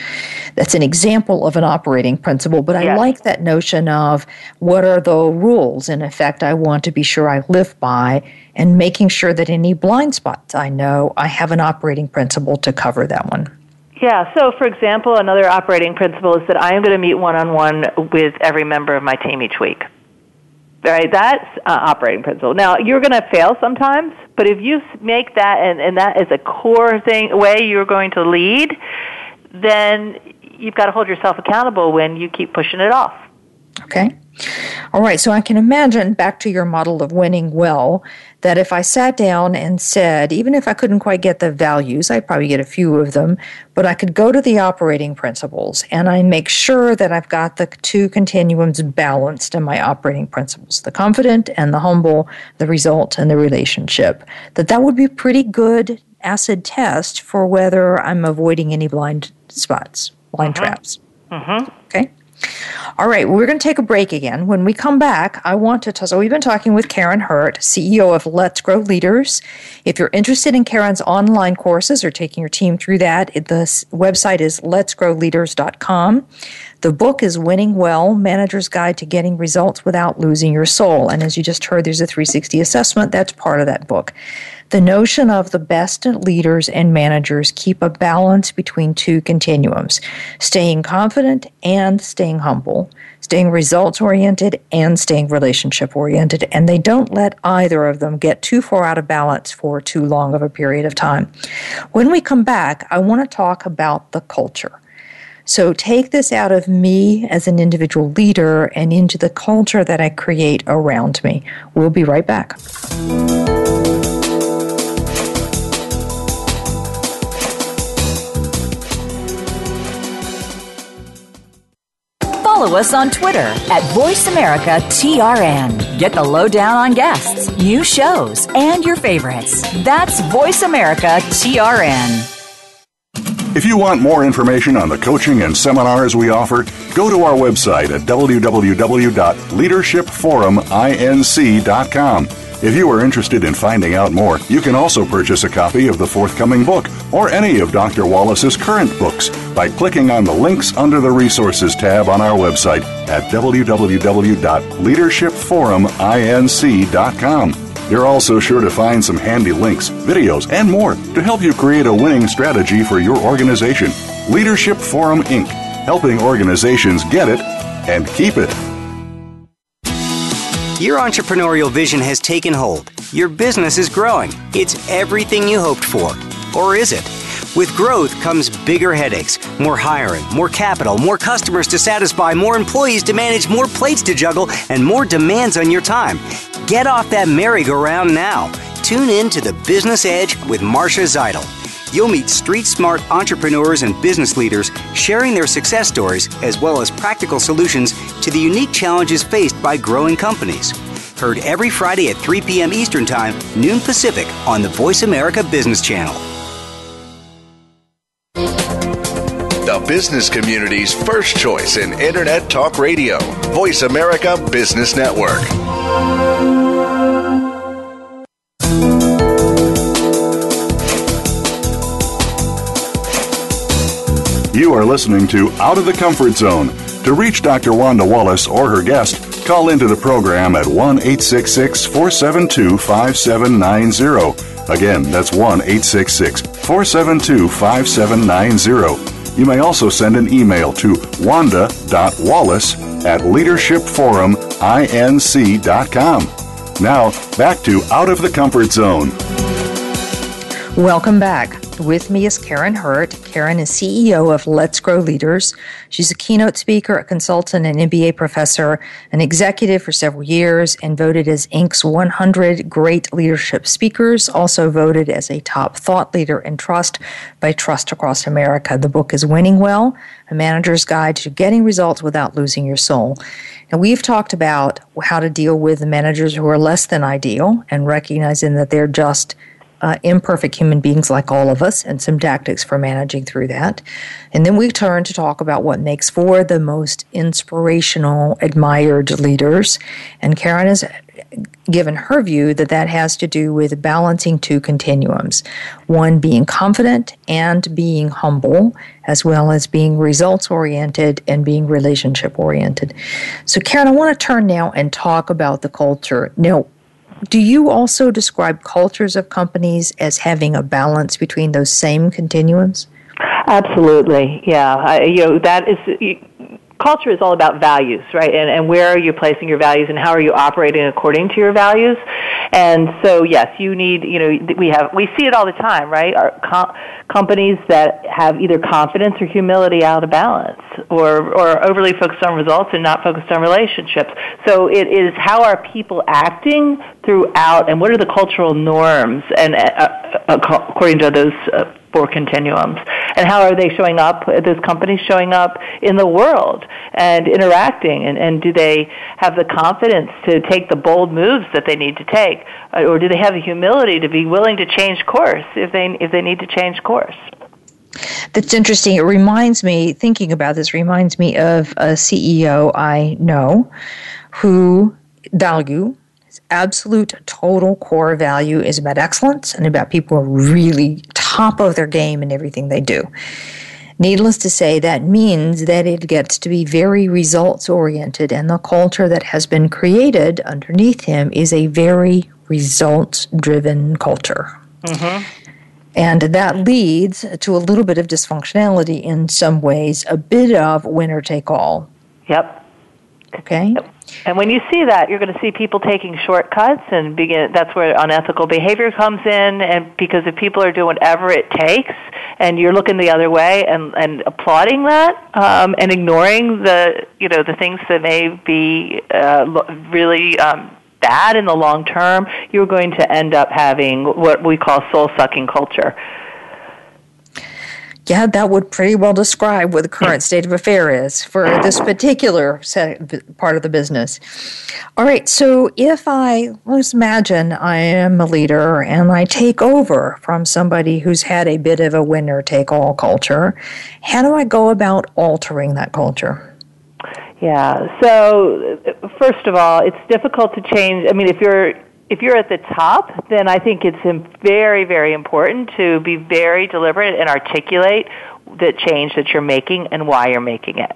That's an example of an operating principle, but I like that notion of what are the rules in effect I want to be sure I live by and making sure that any blind spots I know, I have an operating principle to cover that one. Yeah, so for example, another operating principle is that I am going to meet one on one with every member of my team each week. Right, that's uh, operating principle. Now you're going to fail sometimes, but if you make that and, and that is a core thing way you're going to lead, then you've got to hold yourself accountable when you keep pushing it off. Okay. All right, so I can imagine back to your model of winning well that if I sat down and said, even if I couldn't quite get the values, I'd probably get a few of them, but I could go to the operating principles and I make sure that I've got the two continuums balanced in my operating principles the confident and the humble, the result and the relationship. That that would be pretty good acid test for whether I'm avoiding any blind spots, blind uh-huh. traps. Uh-huh. Okay. All right, we're going to take a break again. When we come back, I want to tell. So we've been talking with Karin Hurt, CEO of Let's Grow Leaders. If you're interested in Karin's online courses or taking your team through that, the website is letsgrowleaders.com. The book is Winning Well Manager's Guide to Getting Results Without Losing Your Soul. And as you just heard, there's a 360 assessment that's part of that book. The notion of the best leaders and managers keep a balance between two continuums staying confident and staying humble, staying results oriented and staying relationship oriented. And they don't let either of them get too far out of balance for too long of a period of time. When we come back, I want to talk about the culture. So take this out of me as an individual leader and into the culture that I create around me. We'll be right back. follow us on Twitter at VoiceAmericaTRN. Get the lowdown on guests, new shows, and your favorites. That's VoiceAmericaTRN. If you want more information on the coaching and seminars we offer, go to our website at www.leadershipforuminc.com. If you are interested in finding out more, you can also purchase a copy of the forthcoming book or any of Dr. Wallace's current books by clicking on the links under the Resources tab on our website at www.leadershipforuminc.com. You're also sure to find some handy links, videos, and more to help you create a winning strategy for your organization. Leadership Forum Inc., helping organizations get it and keep it. Your entrepreneurial vision has taken hold. Your business is growing. It's everything you hoped for. Or is it? With growth comes bigger headaches, more hiring, more capital, more customers to satisfy, more employees to manage, more plates to juggle, and more demands on your time. Get off that merry-go-round now. Tune in to The Business Edge with Marcia Zidle. You'll meet street smart entrepreneurs and business leaders sharing their success stories as well as practical solutions to the unique challenges faced by growing companies. Heard every Friday at 3 p.m. Eastern Time, noon Pacific on the Voice America Business Channel. Business community's first choice in Internet Talk Radio, Voice America Business Network. You are listening to Out of the Comfort Zone. To reach Dr. Wanda Wallace or her guest, call into the program at 1 866 472 5790. Again, that's 1 866 472 5790. You may also send an email to wanda.wallace at leadershipforuminc.com. Now, back to Out of the Comfort Zone. Welcome back. With me is Karin Hurt. Karin is CEO of Let's Grow Leaders. She's a keynote speaker, a consultant, an MBA professor, an executive for several years, and voted as Inc.'s 100 Great Leadership Speakers, also voted as a top thought leader in trust by Trust Across America. The book is Winning Well, a manager's guide to getting results without losing your soul. And we've talked about how to deal with managers who are less than ideal and recognizing that they're just uh, imperfect human beings like all of us and some tactics for managing through that. And then we turn to talk about what makes for the most inspirational, admired leaders. And Karin has given her view that that has to do with balancing two continuums one being confident and being humble, as well as being results oriented and being relationship oriented. So, Karin, I want to turn now and talk about the culture. Now, do you also describe cultures of companies as having a balance between those same continuums? Absolutely, yeah. I, you know that is. Culture is all about values, right? And, and where are you placing your values and how are you operating according to your values? And so, yes, you need, you know, we have, we see it all the time, right? Our com- companies that have either confidence or humility out of balance or, or overly focused on results and not focused on relationships. So it is how are people acting throughout and what are the cultural norms and uh, uh according to those uh, four continuums. And how are they showing up those companies showing up in the world and interacting? And, and do they have the confidence to take the bold moves that they need to take? Uh, or do they have the humility to be willing to change course if they if they need to change course? That's interesting. It reminds me, thinking about this, reminds me of a CEO I know who value absolute total core value is about excellence and about people who are really top of their game in everything they do. Needless to say, that means that it gets to be very results oriented, and the culture that has been created underneath him is a very results driven culture. Mm-hmm. And that leads to a little bit of dysfunctionality in some ways, a bit of winner take all. Yep. Okay. Yep. And when you see that, you're going to see people taking shortcuts, and begin. That's where unethical behavior comes in. And because if people are doing whatever it takes, and you're looking the other way and and applauding that, um, and ignoring the you know the things that may be uh, really um, bad in the long term, you're going to end up having what we call soul sucking culture yeah, that would pretty well describe what the current state of affair is for this particular part of the business. All right, so if I, let's imagine I am a leader and I take over from somebody who's had a bit of a winner take all culture, how do I go about altering that culture? Yeah, so first of all, it's difficult to change. I mean, if you're if you're at the top, then I think it's very, very important to be very deliberate and articulate the change that you're making and why you're making it.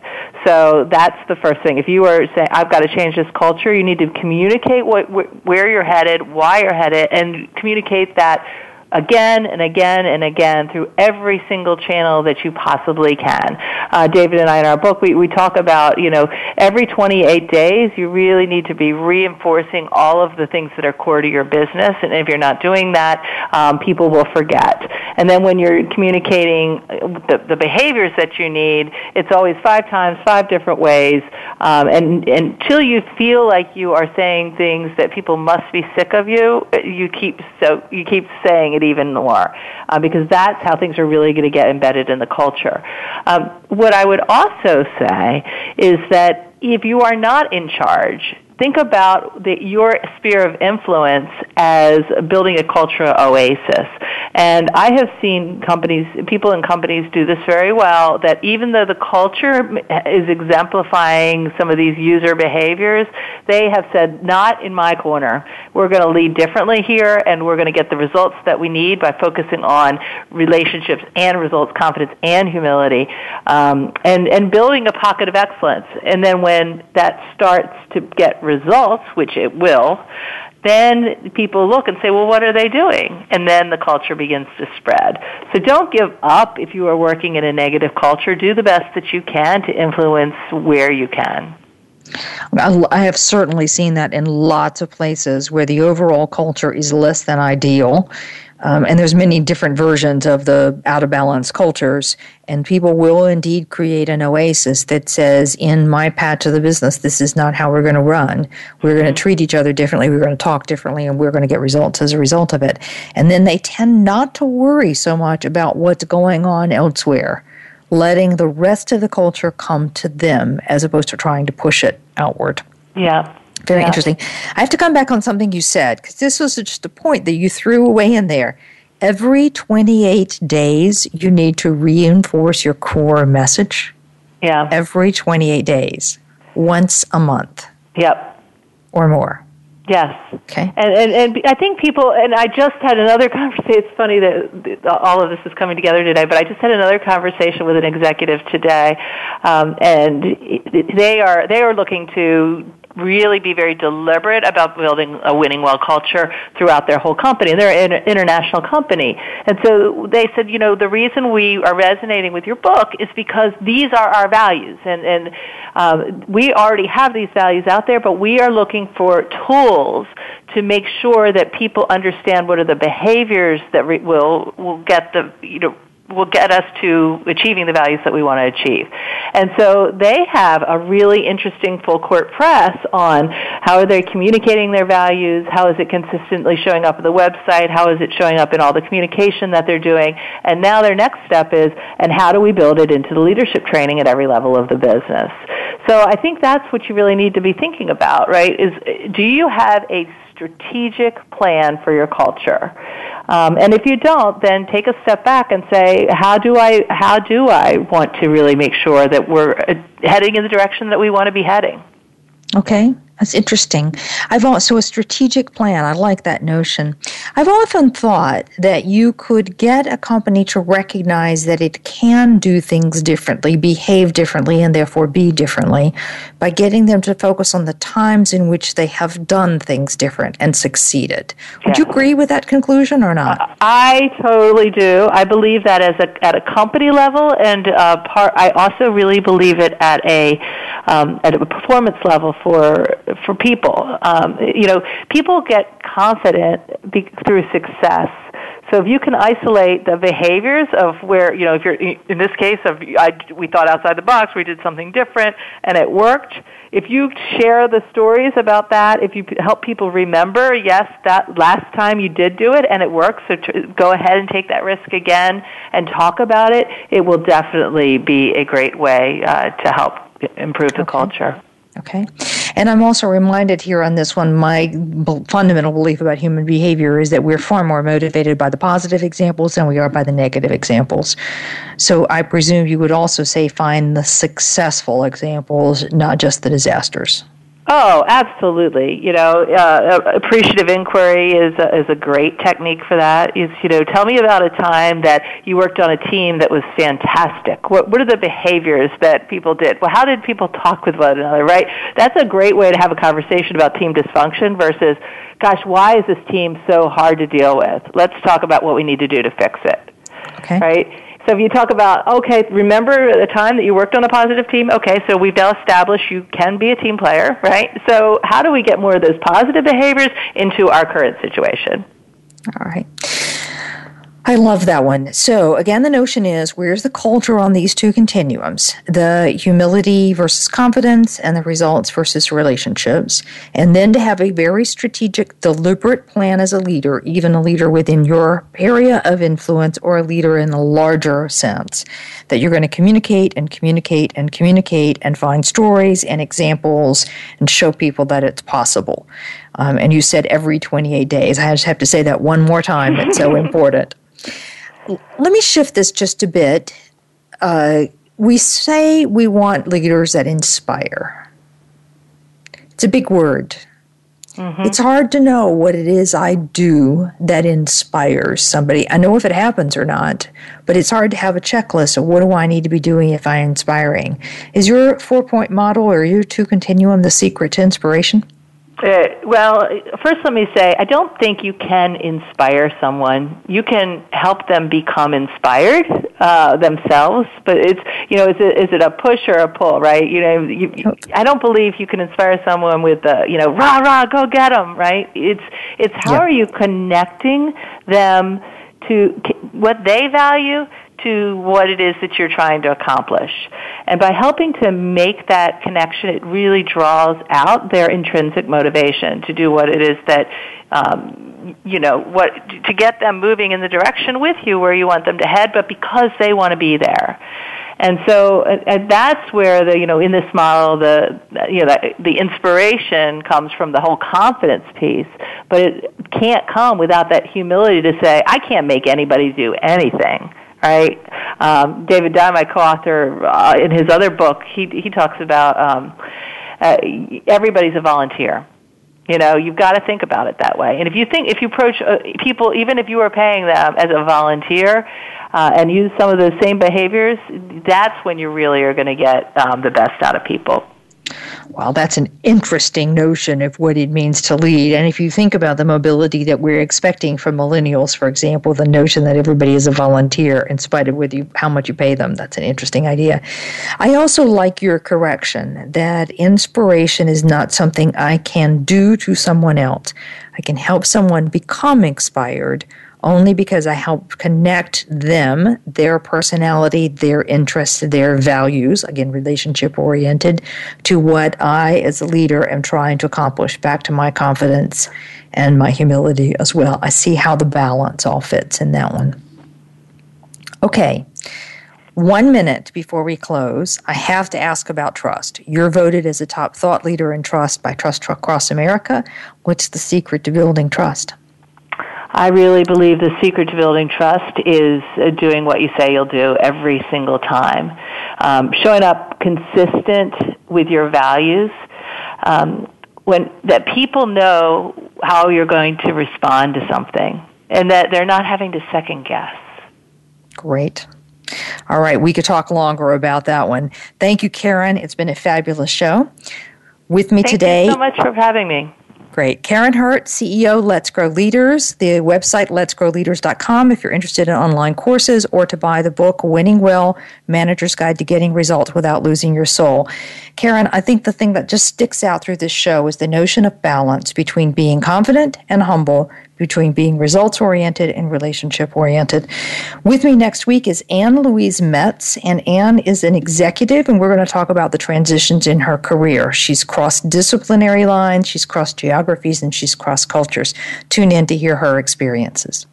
So that's the first thing. If you are saying, I've got to change this culture, you need to communicate what, where you're headed, why you're headed, and communicate that again and again and again through every single channel that you possibly can. Uh, David and I in our book, we, we talk about, you know, every 28 days you really need to be reinforcing all of the things that are core to your business. And if you're not doing that, um, people will forget. And then when you're communicating the, the behaviors that you need, it's always five times, five different ways. Um, and, and until you feel like you are saying things that people must be sick of you, you keep so you keep saying it even more uh, because that's how things are really going to get embedded in the culture. Um, what I would also say is that if you are not in charge, think about the, your sphere of influence as building a culture oasis. And I have seen companies, people in companies do this very well, that even though the culture is exemplifying some of these user behaviors, they have said, not in my corner. We're going to lead differently here, and we're going to get the results that we need by focusing on relationships and results, confidence and humility, um, and, and building a pocket of excellence. And then when that starts to get results, which it will, then people look and say, well, what are they doing? And then the culture begins to spread. So don't give up if you are working in a negative culture. Do the best that you can to influence where you can. I have certainly seen that in lots of places where the overall culture is less than ideal. Um, and there's many different versions of the out of balance cultures, and people will indeed create an oasis that says, "In my patch of the business, this is not how we're going to run. We're going to mm-hmm. treat each other differently. We're going to talk differently, and we're going to get results as a result of it." And then they tend not to worry so much about what's going on elsewhere, letting the rest of the culture come to them as opposed to trying to push it outward. Yeah. Very yeah. interesting. I have to come back on something you said because this was just a point that you threw away in there. Every 28 days, you need to reinforce your core message. Yeah. Every 28 days, once a month. Yep. Or more. Yes. Okay. And, and and I think people and I just had another <laughs> conversation. It's funny that all of this is coming together today, but I just had another conversation with an executive today, um, and they are they are looking to really be very deliberate about building a winning well culture throughout their whole company. They're an international company. And so they said, you know, the reason we are resonating with your book is because these are our values. And, and um, we already have these values out there, but we are looking for tools to make sure that people understand what are the behaviors that re- will will get the you know will get us to achieving the values that we want to achieve. And so they have a really interesting full court press on how are they communicating their values, how is it consistently showing up on the website, how is it showing up in all the communication that they're doing, and now their next step is, and how do we build it into the leadership training at every level of the business. So I think that's what you really need to be thinking about, right? Is do you have a strategic plan for your culture? Um, and if you don't, then take a step back and say, how do I how do I want to really make sure that we're uh, heading in the direction that we want to be heading? Okay. That's interesting. I've also a strategic plan. I like that notion. I've often thought that you could get a company to recognize that it can do things differently, behave differently, and therefore be differently by getting them to focus on the times in which they have done things different and succeeded. Would you agree with that conclusion or not? I totally do. I believe that as a at a company level, and uh, part. I also really believe it at a um, at a performance level for for people. Um, you know, people get confident be- through success. So if you can isolate the behaviors of where you know, if you're in this case of I, we thought outside the box, we did something different, and it worked. If you share the stories about that, if you help people remember, yes, that last time you did do it and it worked, so to go ahead and take that risk again and talk about it. It will definitely be a great way uh, to help improve the okay. culture. Okay. And I'm also reminded here on this one, my fundamental belief about human behavior is that we're far more motivated by the positive examples than we are by the negative examples. So I presume you would also say find the successful examples, not just the disasters. Oh, absolutely. You know, uh, appreciative inquiry is a, is a great technique for that. Is you know, tell me about a time that you worked on a team that was fantastic. What what are the behaviors that people did? Well, how did people talk with one another? Right. That's a great way to have a conversation about team dysfunction versus, gosh, why is this team so hard to deal with? Let's talk about what we need to do to fix it. Okay. Right so if you talk about, okay, remember the time that you worked on a positive team? Okay, so we've now established you can be a team player, right? So how do we get more of those positive behaviors into our current situation? All right. I love that one. So, again, the notion is where's the culture on these two continuums the humility versus confidence and the results versus relationships. And then to have a very strategic, deliberate plan as a leader, even a leader within your area of influence or a leader in a larger sense, that you're going to communicate and communicate and communicate and find stories and examples and show people that it's possible. Um, and you said every 28 days. I just have to say that one more time. It's so <laughs> important. Let me shift this just a bit. Uh, we say we want leaders that inspire. It's a big word. Mm-hmm. It's hard to know what it is I do that inspires somebody. I know if it happens or not, but it's hard to have a checklist of what do I need to be doing if I'm inspiring. Is your four point model or your two continuum the secret to inspiration? Uh, well, first let me say, I don't think you can inspire someone. You can help them become inspired uh, themselves, but it's you know, is it is it a push or a pull, right? You know, you, you, I don't believe you can inspire someone with the you know, rah rah, go get them, right? It's it's how yeah. are you connecting them to what they value to what it is that you're trying to accomplish. And by helping to make that connection, it really draws out their intrinsic motivation to do what it is that, um, you know, what to get them moving in the direction with you where you want them to head, but because they want to be there. And so and that's where the you know in this model the you know the, the inspiration comes from the whole confidence piece, but it can't come without that humility to say I can't make anybody do anything right? Um, David Dye, my co-author, uh, in his other book, he he talks about um, uh, everybody's a volunteer. You know, you've got to think about it that way. And if you think, if you approach uh, people, even if you are paying them as a volunteer, uh, and use some of those same behaviors, that's when you really are going to get um, the best out of people. Well, that's an interesting notion of what it means to lead. And if you think about the mobility that we're expecting from millennials, for example, the notion that everybody is a volunteer in spite of whether you, how much you pay them, that's an interesting idea. I also like your correction that inspiration is not something I can do to someone else. I can help someone become inspired only because I help connect them, their personality, their interests, their values, again, relationship oriented, to what I, as a leader, am trying to accomplish, back to my confidence and my humility as well. I see how the balance all fits in that one. Okay. One minute before we close, I have to ask about trust. You're voted as a top thought leader in trust by Trust Across America. What's the secret to building trust? I really believe the secret to building trust is uh, doing what you say you'll do every single time. Um, showing up consistent with your values. Um, when that people know how you're going to respond to something and that they're not having to second guess. Great. All right, we could talk longer about that one. Thank you, Karin. It's been a fabulous show. With me Thank today. Thank you so much for having me. Great. Karin Hurt, CEO, Let's Grow Leaders. The website, let'sgrowleaders.com, if you're interested in online courses or to buy the book, Winning Well Manager's Guide to Getting Results Without Losing Your Soul. Karin, I think the thing that just sticks out through this show is the notion of balance between being confident and humble, between being results oriented and relationship oriented. With me next week is Anne Louise Metz, and Anne is an executive, and we're going to talk about the transitions in her career. She's crossed disciplinary lines, she's crossed geographies, and she's crossed cultures. Tune in to hear her experiences.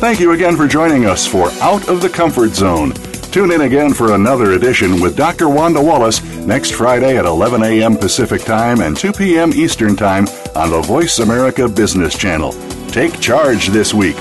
Thank you again for joining us for Out of the Comfort Zone. Tune in again for another edition with Dr. Wanda Wallace next Friday at 11 a.m. Pacific Time and 2 p.m. Eastern Time on the Voice America Business Channel. Take charge this week.